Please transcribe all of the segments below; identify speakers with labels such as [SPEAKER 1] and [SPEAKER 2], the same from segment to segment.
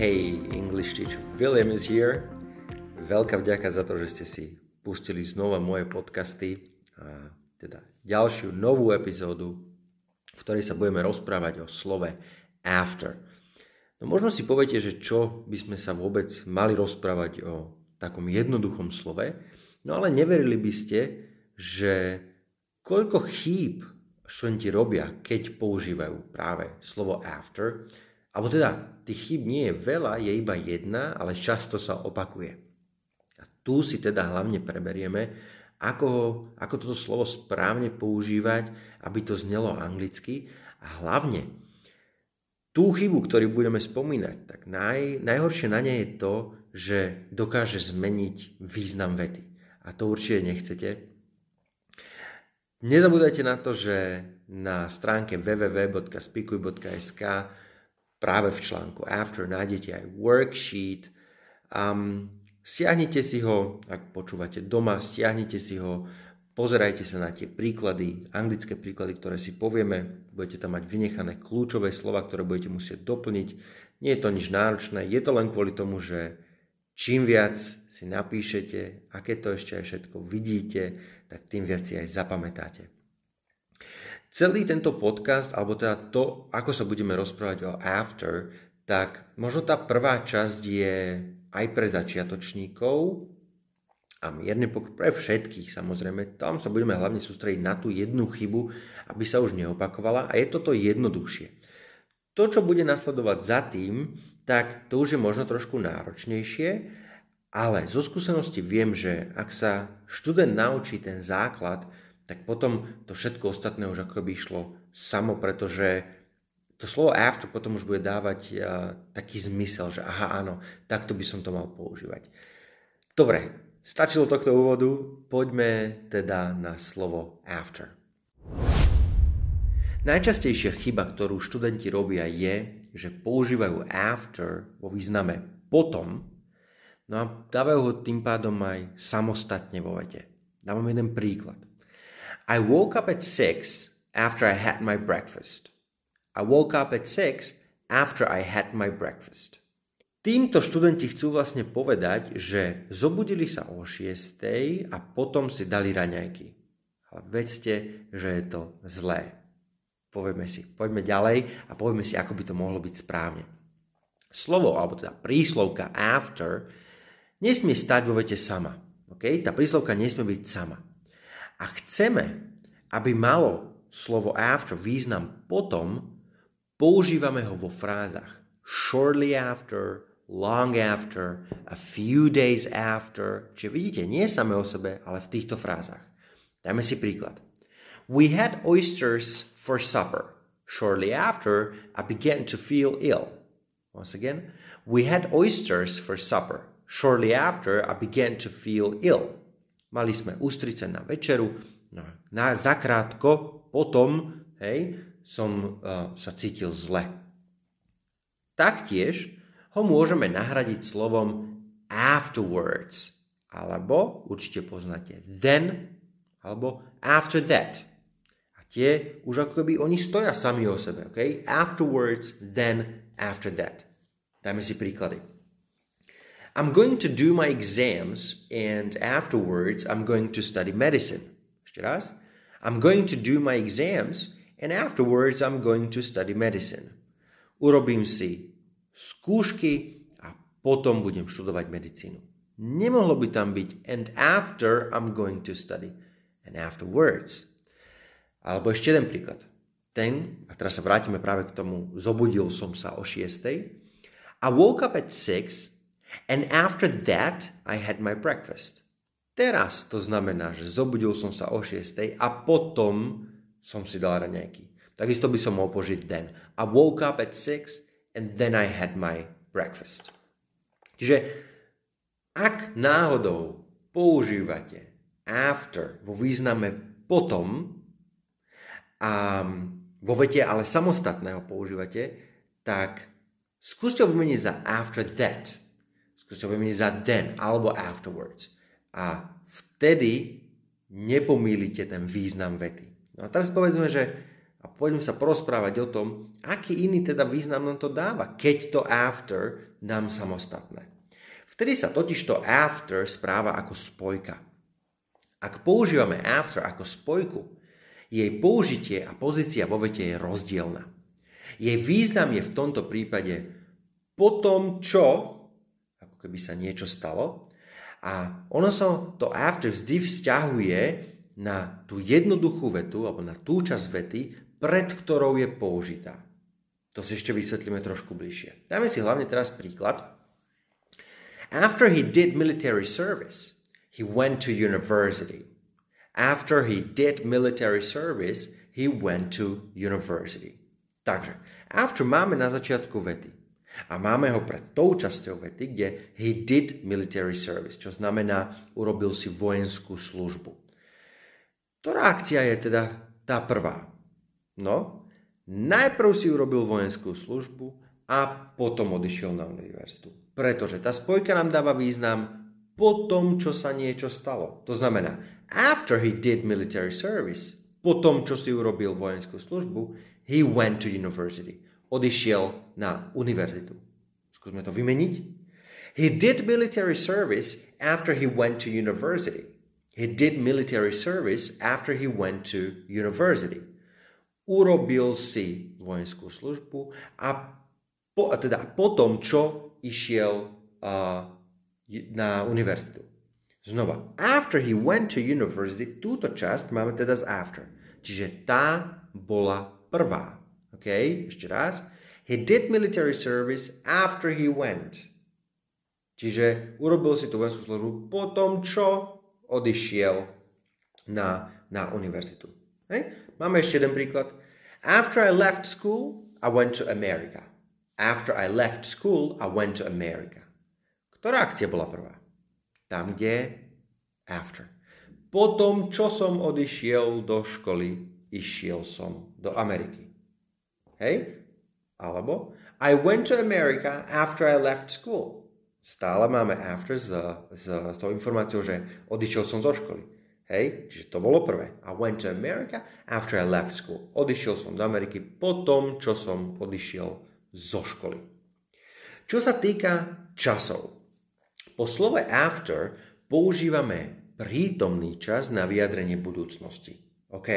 [SPEAKER 1] Hey, English teacher William is here. Veľká vďaka za to, že ste si pustili znova moje podcasty, a teda ďalšiu novú epizódu, v ktorej sa budeme rozprávať o slove after. No možno si poviete, že čo by sme sa vôbec mali rozprávať o takom jednoduchom slove, no ale neverili by ste, že koľko chýb študenti robia, keď používajú práve slovo after, alebo teda tých chyb nie je veľa, je iba jedna, ale často sa opakuje. A tu si teda hlavne preberieme, ako, ako toto slovo správne používať, aby to znelo anglicky a hlavne tú chybu, ktorú budeme spomínať, tak naj, najhoršie na nej je to, že dokáže zmeniť význam vety. A to určite nechcete. Nezabúdajte na to, že na stránke www.spikuj.sk práve v článku After nájdete aj worksheet. Um, stiahnite si ho, ak počúvate doma, stiahnite si ho, pozerajte sa na tie príklady, anglické príklady, ktoré si povieme, budete tam mať vynechané kľúčové slova, ktoré budete musieť doplniť. Nie je to nič náročné, je to len kvôli tomu, že čím viac si napíšete, aké to ešte aj všetko vidíte, tak tým viac si aj zapamätáte. Celý tento podcast, alebo teda to, ako sa budeme rozprávať o after, tak možno tá prvá časť je aj pre začiatočníkov a mierne pre všetkých samozrejme. Tam sa budeme hlavne sústrediť na tú jednu chybu, aby sa už neopakovala a je toto jednoduchšie. To, čo bude nasledovať za tým, tak to už je možno trošku náročnejšie, ale zo skúsenosti viem, že ak sa študent naučí ten základ, tak potom to všetko ostatné už ako by išlo samo, pretože to slovo after potom už bude dávať uh, taký zmysel, že aha, áno, takto by som to mal používať. Dobre, stačilo tohto úvodu, poďme teda na slovo after. Najčastejšia chyba, ktorú študenti robia je, že používajú after vo význame potom, No a dávajú ho tým pádom aj samostatne vo vete. Dávam jeden príklad. I woke up at 6 after I had my breakfast. I woke up at 6 after I had my breakfast. Týmto študenti chcú vlastne povedať, že zobudili sa o 6 a potom si dali raňajky. Ale vedzte, že je to zlé. Povieme si, poďme ďalej a povieme si, ako by to mohlo byť správne. Slovo, alebo teda príslovka after, nesmie stať vo vete sama. Okay? Tá príslovka nesmie byť sama. A chceme, aby malo slovo after význam potom, používame ho vo frázach shortly after, long after, a few days after. Čiže vidíte, nie same o sebe, ale v týchto frázach. Dajme si príklad. We had oysters for supper. Shortly after, I began to feel ill. Once again, we had oysters for supper. Shortly after, I began to feel ill. Mali sme ústrice na večeru, no, na, zakrátko potom hej, som uh, sa cítil zle. Taktiež ho môžeme nahradiť slovom afterwards, alebo určite poznáte then, alebo after that. A tie už ako by oni stoja sami o sebe. Okay? Afterwards, then, after that. Dajme si príklady. I'm going to do my exams and afterwards I'm going to study medicine. Ešte raz. I'm going to do my exams and afterwards I'm going to study medicine. Urobím si skúšky a potom budem študovať medicínu. Nemohlo by tam byť and after I'm going to study and afterwards. Alebo ešte jeden príklad. Ten, a teraz sa vrátime práve k tomu, zobudil som sa o 6. I woke up at 6 And after that I had my breakfast. Teraz to znamená, že zobudil som sa o 6 a potom som si dal raňajky. Takisto by som mohol požiť then. I woke up at 6 and then I had my breakfast. Čiže ak náhodou používate after vo význame potom a vo vete ale samostatného používate, tak skúste ho vymeniť za after that Ho vymeniť za then alebo afterwards. A vtedy nepomýlite ten význam vety. No a teraz povedzme, že a poďme sa porozprávať o tom, aký iný teda význam nám to dáva, keď to after nám samostatné. Vtedy sa totiž to after správa ako spojka. Ak používame after ako spojku, jej použitie a pozícia vo vete je rozdielna. Jej význam je v tomto prípade po tom, čo, ako keby sa niečo stalo, a ono sa to after vždy vzťahuje na tú jednoduchú vetu, alebo na tú časť vety, pred ktorou je použitá. To si ešte vysvetlíme trošku bližšie. Dáme si hlavne teraz príklad. After he did military service, he went to university. After he did military service, he went to university. Takže, after máme na začiatku vety. A máme ho pred tou časťou vety, kde he did military service, čo znamená, urobil si vojenskú službu. Ktorá akcia je teda tá prvá? No, najprv si urobil vojenskú službu a potom odišiel na univerzitu. Pretože tá spojka nám dáva význam po tom, čo sa niečo stalo. To znamená, after he did military service, po tom, čo si urobil vojenskú službu, he went to university. Odišiel na univerzitu. Skúsme to vymeniť. He did military service after he went to university. He did military service after he went to university. Urobil si vojenskú službu a po, teda potom, čo išiel uh, na univerzitu. Znova, after he went to university, túto časť máme teda z after. Čiže tá bola prvá. OK, ešte raz. He did military service after he went. Čiže urobil si tú vojenskú službu po tom, čo odišiel na, na univerzitu. Hej? Máme ešte jeden príklad. After I left school, I went to America. After I left school, I went to America. Ktorá akcia bola prvá? Tam, kde after. Potom, čo som odišiel do školy, išiel som do Ameriky. Hej? Alebo I went to America after I left school. Stále máme after s, s, s tou informáciou, že odišiel som zo školy. Hej, čiže to bolo prvé. I went to America after I left school. Odišiel som do Ameriky po tom, čo som odišiel zo školy. Čo sa týka časov. Po slove after používame prítomný čas na vyjadrenie budúcnosti. OK?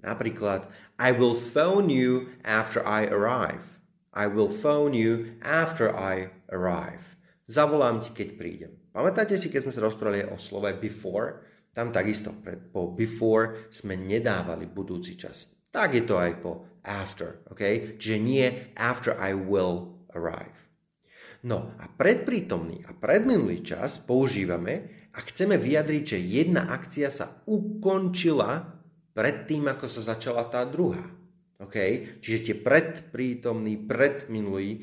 [SPEAKER 1] Napríklad I will phone you after I arrive. I will phone you after I arrive. Zavolám ti, keď prídem. Pamätáte si, keď sme sa rozprávali o slove before? Tam takisto po before sme nedávali budúci čas. Tak je to aj po after. Okay? Čiže nie after I will arrive. No a predprítomný a predminulý čas používame, ak chceme vyjadriť, že jedna akcia sa ukončila predtým, ako sa začala tá druhá. Okay? Čiže tie predprítomný, predminulý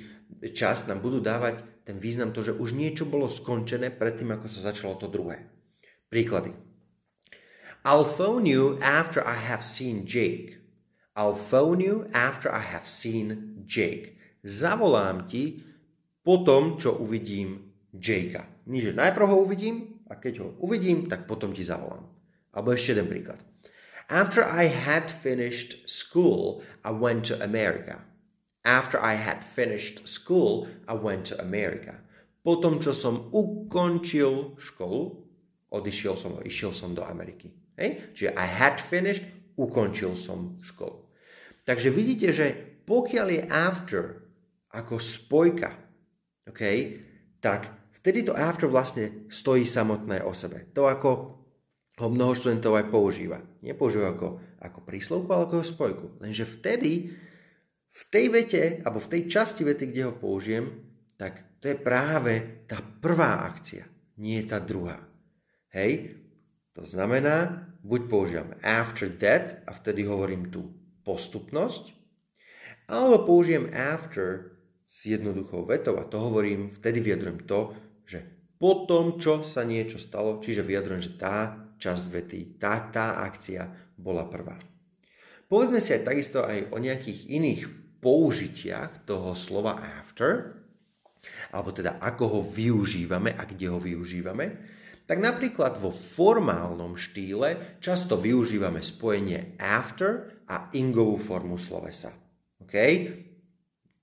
[SPEAKER 1] čas nám budú dávať ten význam to, že už niečo bolo skončené predtým, ako sa začalo to druhé. Príklady. I'll phone you after I have seen Jake. I'll phone you after I have seen Jake. Zavolám ti po tom, čo uvidím Jakea. Nie, že najprv ho uvidím a keď ho uvidím, tak potom ti zavolám. Alebo ešte jeden príklad. After I had finished school, I went to America. After I had finished school, I went to America. Potom, čo som ukončil školu, odišiel som, išiel som do Ameriky. Hej? Čiže I had finished, ukončil som školu. Takže vidíte, že pokiaľ je after ako spojka, okay, tak vtedy to after vlastne stojí samotné o sebe. To ako ho mnoho študentov aj používa. Nepoužíva ako, ako príslovku, ale ako spojku. Lenže vtedy v tej vete, alebo v tej časti vety, kde ho použijem, tak to je práve tá prvá akcia, nie tá druhá. Hej? To znamená, buď použijem after that a vtedy hovorím tú postupnosť, alebo použijem after s jednoduchou vetou a to hovorím, vtedy vyjadrujem to, že po tom, čo sa niečo stalo, čiže vyjadrujem, že tá časť vety, tá, tá akcia bola prvá. Povedzme si aj takisto aj o nejakých iných použitiach toho slova after, alebo teda ako ho využívame a kde ho využívame. tak napríklad vo formálnom štýle často využívame spojenie after a ingovú formu slovesa. OK?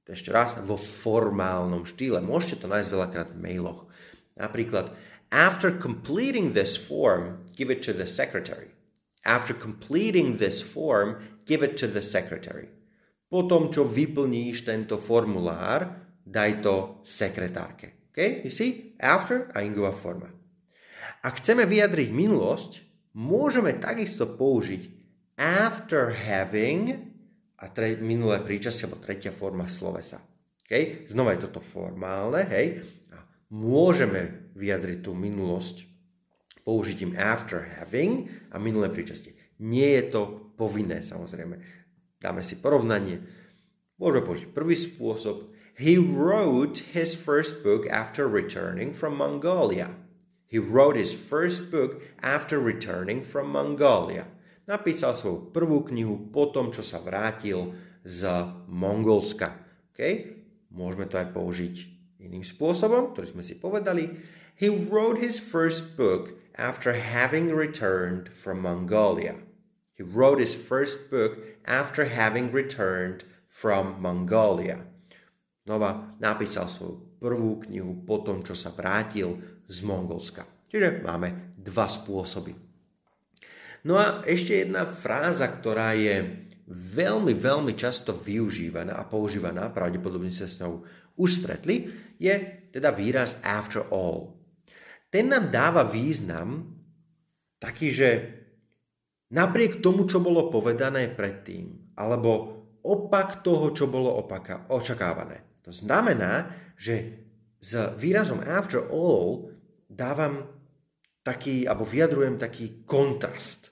[SPEAKER 1] Ešte raz, vo formálnom štýle. Môžete to nájsť veľakrát v mailoch. Napríklad, after completing this form, give it to the secretary. After completing this form, give it to the secretary. Potom, čo vyplníš tento formulár, daj to sekretárke. Okay? You see? After a ingová forma. Ak chceme vyjadriť minulosť, môžeme takisto použiť after having a tre, minulé príčastie, alebo tretia forma slovesa. Okay? Znova je toto formálne, hej? A môžeme vyjadriť tú minulosť použitím after having a minulé príčastie. Nie je to povinné, samozrejme. Dáme si porovnanie. Môžeme použiť prvý spôsob. He wrote his first book after returning from Mongolia. He wrote his first book after returning from Mongolia. Napísal svoju prvú knihu po tom, čo sa vrátil z Mongolska. Okay? Môžeme to aj použiť iným spôsobom, ktorý sme si povedali. He wrote his first book after having returned from Mongolia. He wrote his first book after having returned from Mongolia. Znova napísal svoju prvú knihu po tom, čo sa vrátil z Mongolska. Čiže máme dva spôsoby. No a ešte jedna fráza, ktorá je veľmi, veľmi často využívaná a používaná, pravdepodobne sa s ňou už stretli, je teda výraz after all. Ten nám dáva význam taký, že napriek tomu, čo bolo povedané predtým, alebo opak toho, čo bolo opaka, očakávané. To znamená, že s výrazom after all dávam taký, alebo vyjadrujem taký kontrast.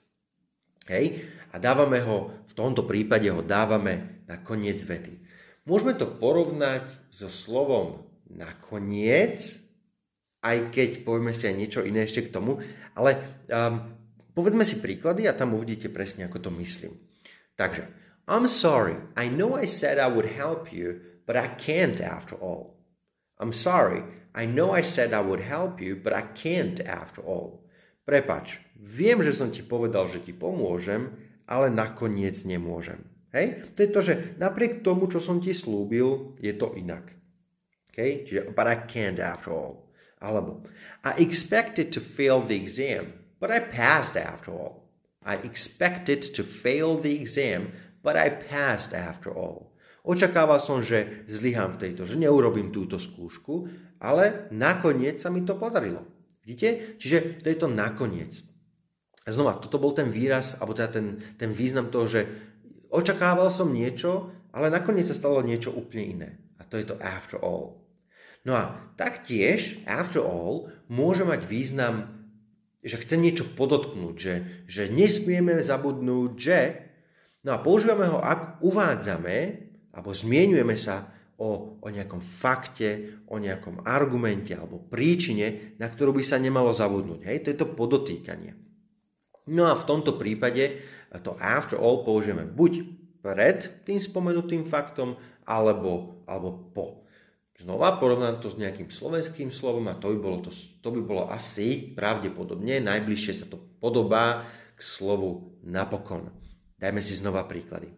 [SPEAKER 1] Hej? A dávame ho, v tomto prípade ho dávame na koniec vety. Môžeme to porovnať so slovom nakoniec, aj keď povieme si aj niečo iné ešte k tomu, ale um, povedzme si príklady a tam uvidíte presne, ako to myslím. Takže, I'm sorry, I know I said I would help you, but I can't after all. I'm sorry, I know I said I would help you, but I can't after all. Prepač, viem, že som ti povedal, že ti pomôžem, ale nakoniec nemôžem. Hej? To je to, že napriek tomu, čo som ti slúbil, je to inak. Okay? Čiže, but I can't after all. Alebo, I expected to fail the exam, but I passed after all. I expected to fail the exam, but I passed after all. Očakával som, že zlyhám v tejto, že neurobím túto skúšku, ale nakoniec sa mi to podarilo. Vidíte? Čiže to je to nakoniec. Znova, toto bol ten výraz, alebo teda ten, ten význam toho, že očakával som niečo, ale nakoniec sa stalo niečo úplne iné. A to je to after all. No a taktiež, after all, môže mať význam, že chcem niečo podotknúť, že, že nesmieme zabudnúť, že... No a používame ho, ak uvádzame, alebo zmienujeme sa o, o nejakom fakte, o nejakom argumente alebo príčine, na ktorú by sa nemalo zabudnúť. Hej, to je to podotýkanie. No a v tomto prípade to after all použijeme buď pred tým spomenutým faktom, alebo, alebo po. Znova porovnám to s nejakým slovenským slovom a to by bolo, to, to by bolo asi pravdepodobne, najbližšie sa to podobá k slovu napokon. Dajme si znova príklady.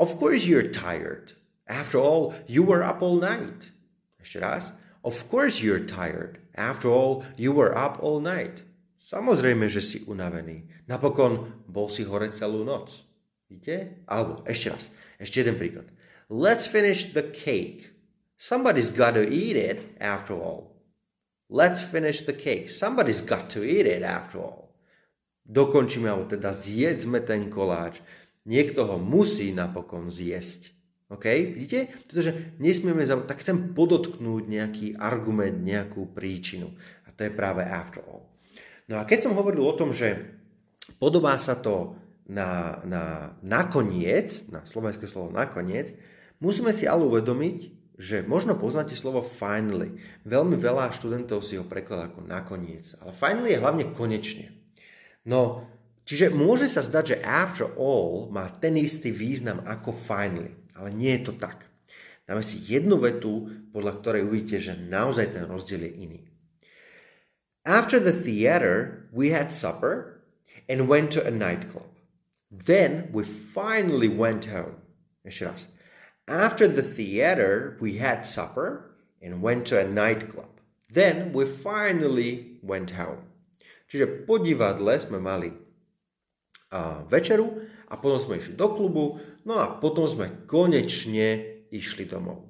[SPEAKER 1] Of course you're tired. After all, you were up all night. Ešte raz. Of course you're tired. After all, you were up all night. Samozrejme, že si unavený. Napokon bol si hore celú noc. Vidíte? Alebo ešte raz. Ešte jeden príklad. Let's finish the cake. Somebody's got to eat it after all. Let's finish the cake. Somebody's got to eat it after all. Dokončíme, alebo teda zjedzme ten koláč. Niekto ho musí napokon zjesť. OK? Vidíte? Pretože nesmieme, tak chcem podotknúť nejaký argument, nejakú príčinu. A to je práve after all. No a keď som hovoril o tom, že podobá sa to na, na nakoniec, na slovenské slovo nakoniec, musíme si ale uvedomiť, že možno poznáte slovo finally. Veľmi veľa študentov si ho prekladá ako nakoniec. Ale finally je hlavne konečne. No, čiže môže sa zdať, že after all má ten istý význam ako finally. Ale nie je to tak. Dáme si jednu vetu, podľa ktorej uvidíte, že naozaj ten rozdiel je iný. After the theater, we had supper and went to a nightclub. Then we finally went home. Ešte raz. After the theater, we had supper and went to a nightclub. Then we finally went home. Čiže po divadle sme mali uh, večeru a potom sme išli do klubu, no a potom sme konečne išli domov.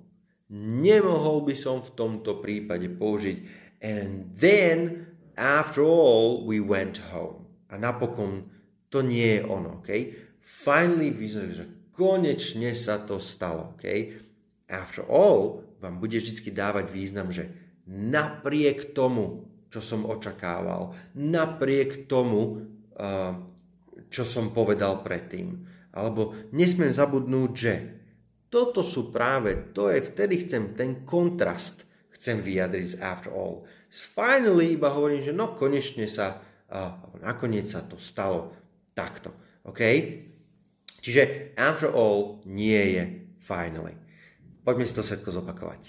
[SPEAKER 1] Nemohol by som v tomto prípade použiť and then after all we went home. A napokon to nie je ono, okay? Finally vyznali, že konečne sa to stalo, okay? After all vám bude vždy dávať význam, že napriek tomu, čo som očakával, napriek tomu, čo som povedal predtým. Alebo nesmiem zabudnúť, že toto sú práve, to je, vtedy chcem ten kontrast, chcem vyjadriť z after all. S finally iba hovorím, že no konečne sa, uh, nakoniec sa to stalo takto. OK? Čiže after all nie je finally. Poďme si to všetko zopakovať.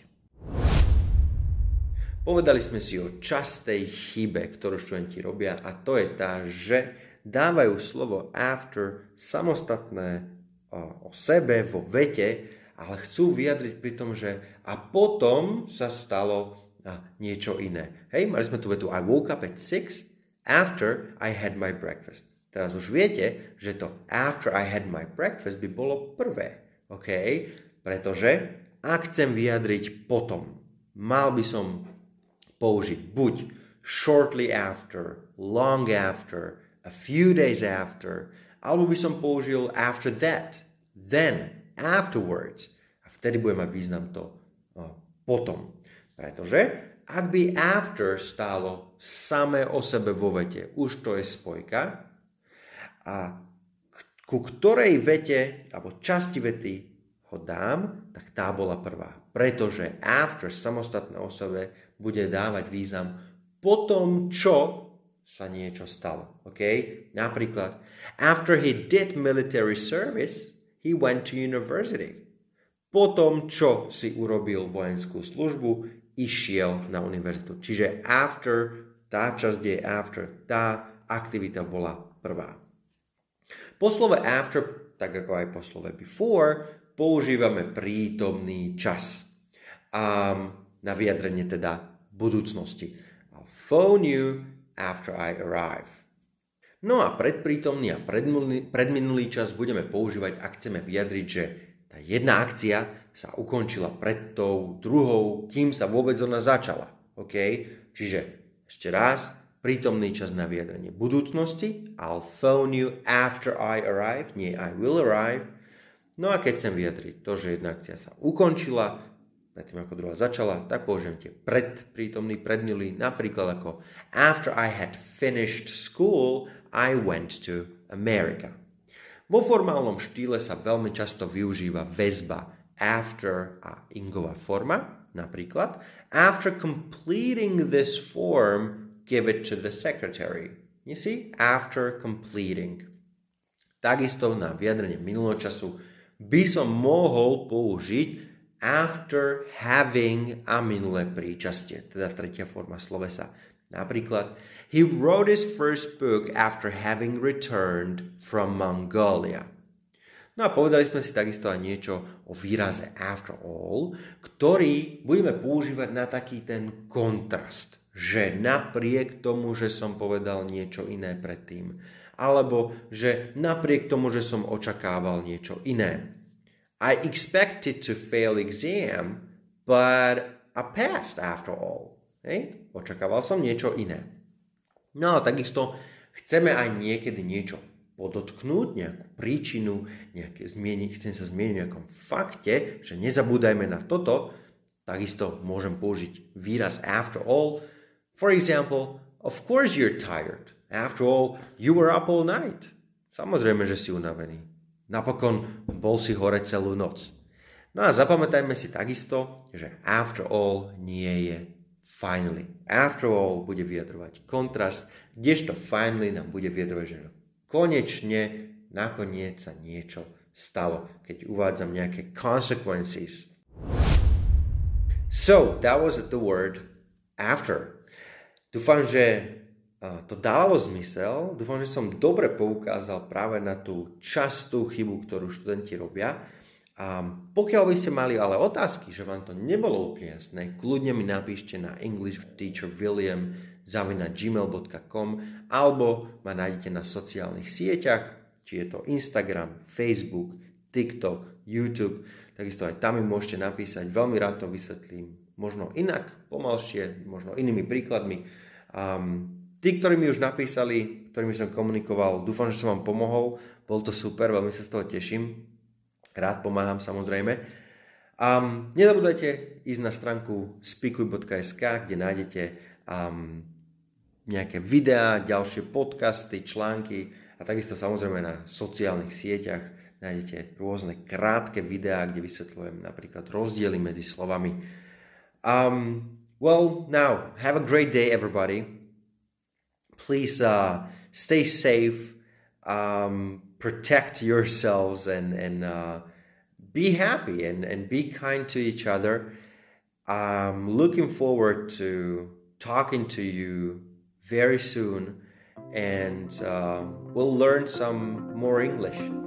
[SPEAKER 1] Povedali sme si o častej chybe, ktorú študenti robia a to je tá, že dávajú slovo after samostatné o sebe vo vete, ale chcú vyjadriť pri tom, že a potom sa stalo niečo iné. Hej, mali sme tu vetu I woke up at 6 after I had my breakfast. Teraz už viete, že to after I had my breakfast by bolo prvé. OK? Pretože ak chcem vyjadriť potom, mal by som použiť buď shortly after, long after, a few days after, alebo by som použil after that, then, afterwards. A vtedy bude mať význam to no, potom. Pretože ak by after stálo samé o sebe vo vete, už to je spojka, a ku ktorej vete, alebo časti vety ho dám, tak tá bola prvá. Pretože after samostatné osobe bude dávať význam po tom, čo sa niečo stalo. Okay? Napríklad, after he did military service, he went to university. Po tom, čo si urobil vojenskú službu, išiel na univerzitu. Čiže after, tá časť je after, tá aktivita bola prvá. Po slove after, tak ako aj po slove before, používame prítomný čas. Um, na vyjadrenie teda budúcnosti. I'll phone you after I arrive. No a predprítomný a predminulý, predminulý čas budeme používať, ak chceme vyjadriť, že tá jedna akcia sa ukončila pred tou druhou, kým sa vôbec ona začala. OK? Čiže ešte raz, prítomný čas na vyjadrenie budúcnosti. I'll phone you after I arrive, nie I will arrive. No a keď chcem vyjadriť to, že jedna akcia sa ukončila, predtým ako druhá začala, tak použijem tie pred, predminulý, napríklad ako After I had finished school, I went to America. Vo formálnom štýle sa veľmi často využíva väzba after a ingová forma, napríklad After completing this form, give it to the secretary. You see? After completing. Takisto na vyjadrenie minulého času by som mohol použiť after having a minulé príčastie, teda tretia forma slovesa. Napríklad, he wrote his first book after having returned from Mongolia. No a povedali sme si takisto aj niečo o výraze after all, ktorý budeme používať na taký ten kontrast, že napriek tomu, že som povedal niečo iné predtým, alebo že napriek tomu, že som očakával niečo iné. I expected to fail exam, but I passed after all. Hej? Očakával som niečo iné. No a takisto chceme aj niekedy niečo podotknúť, nejakú príčinu, nejaké zmieniť, chcem sa zmieniť v nejakom fakte, že nezabúdajme na toto, takisto môžem použiť výraz after all. For example, of course you're tired. After all, you were up all night. Samozrejme, že si unavený. Napokon bol si hore celú noc. No a zapamätajme si takisto, že after all nie je finally. After all bude vyjadrovať kontrast, kdežto finally nám bude vyjadrovať, že konečne, nakoniec sa niečo stalo, keď uvádzam nejaké consequences. So, that was the word after. Dúfam, že to dávalo zmysel. Dúfam, že som dobre poukázal práve na tú častú chybu, ktorú študenti robia. A pokiaľ by ste mali ale otázky, že vám to nebolo úplne jasné, kľudne mi napíšte na englishteacherwilliam.gmail.com alebo ma nájdete na sociálnych sieťach, či je to Instagram, Facebook, TikTok, YouTube, takisto aj tam mi môžete napísať, veľmi rád to vysvetlím, možno inak, pomalšie, možno inými príkladmi. Um, tí, ktorí mi už napísali, ktorými som komunikoval, dúfam, že som vám pomohol, bol to super, veľmi sa z toho teším. Rád pomáham samozrejme. Um, nezabudajte ísť na stránku speakuj.sk, kde nájdete um, nejaké videá, ďalšie podcasty, články a takisto samozrejme na sociálnych sieťach nájdete rôzne krátke videá, kde vysvetľujem napríklad rozdiely medzi slovami. Um, well, now, have a great day, everybody. Please uh, stay safe. Um, protect yourselves and and uh, be happy and and be kind to each other. I'm looking forward to talking to you very soon, and uh, we'll learn some more English.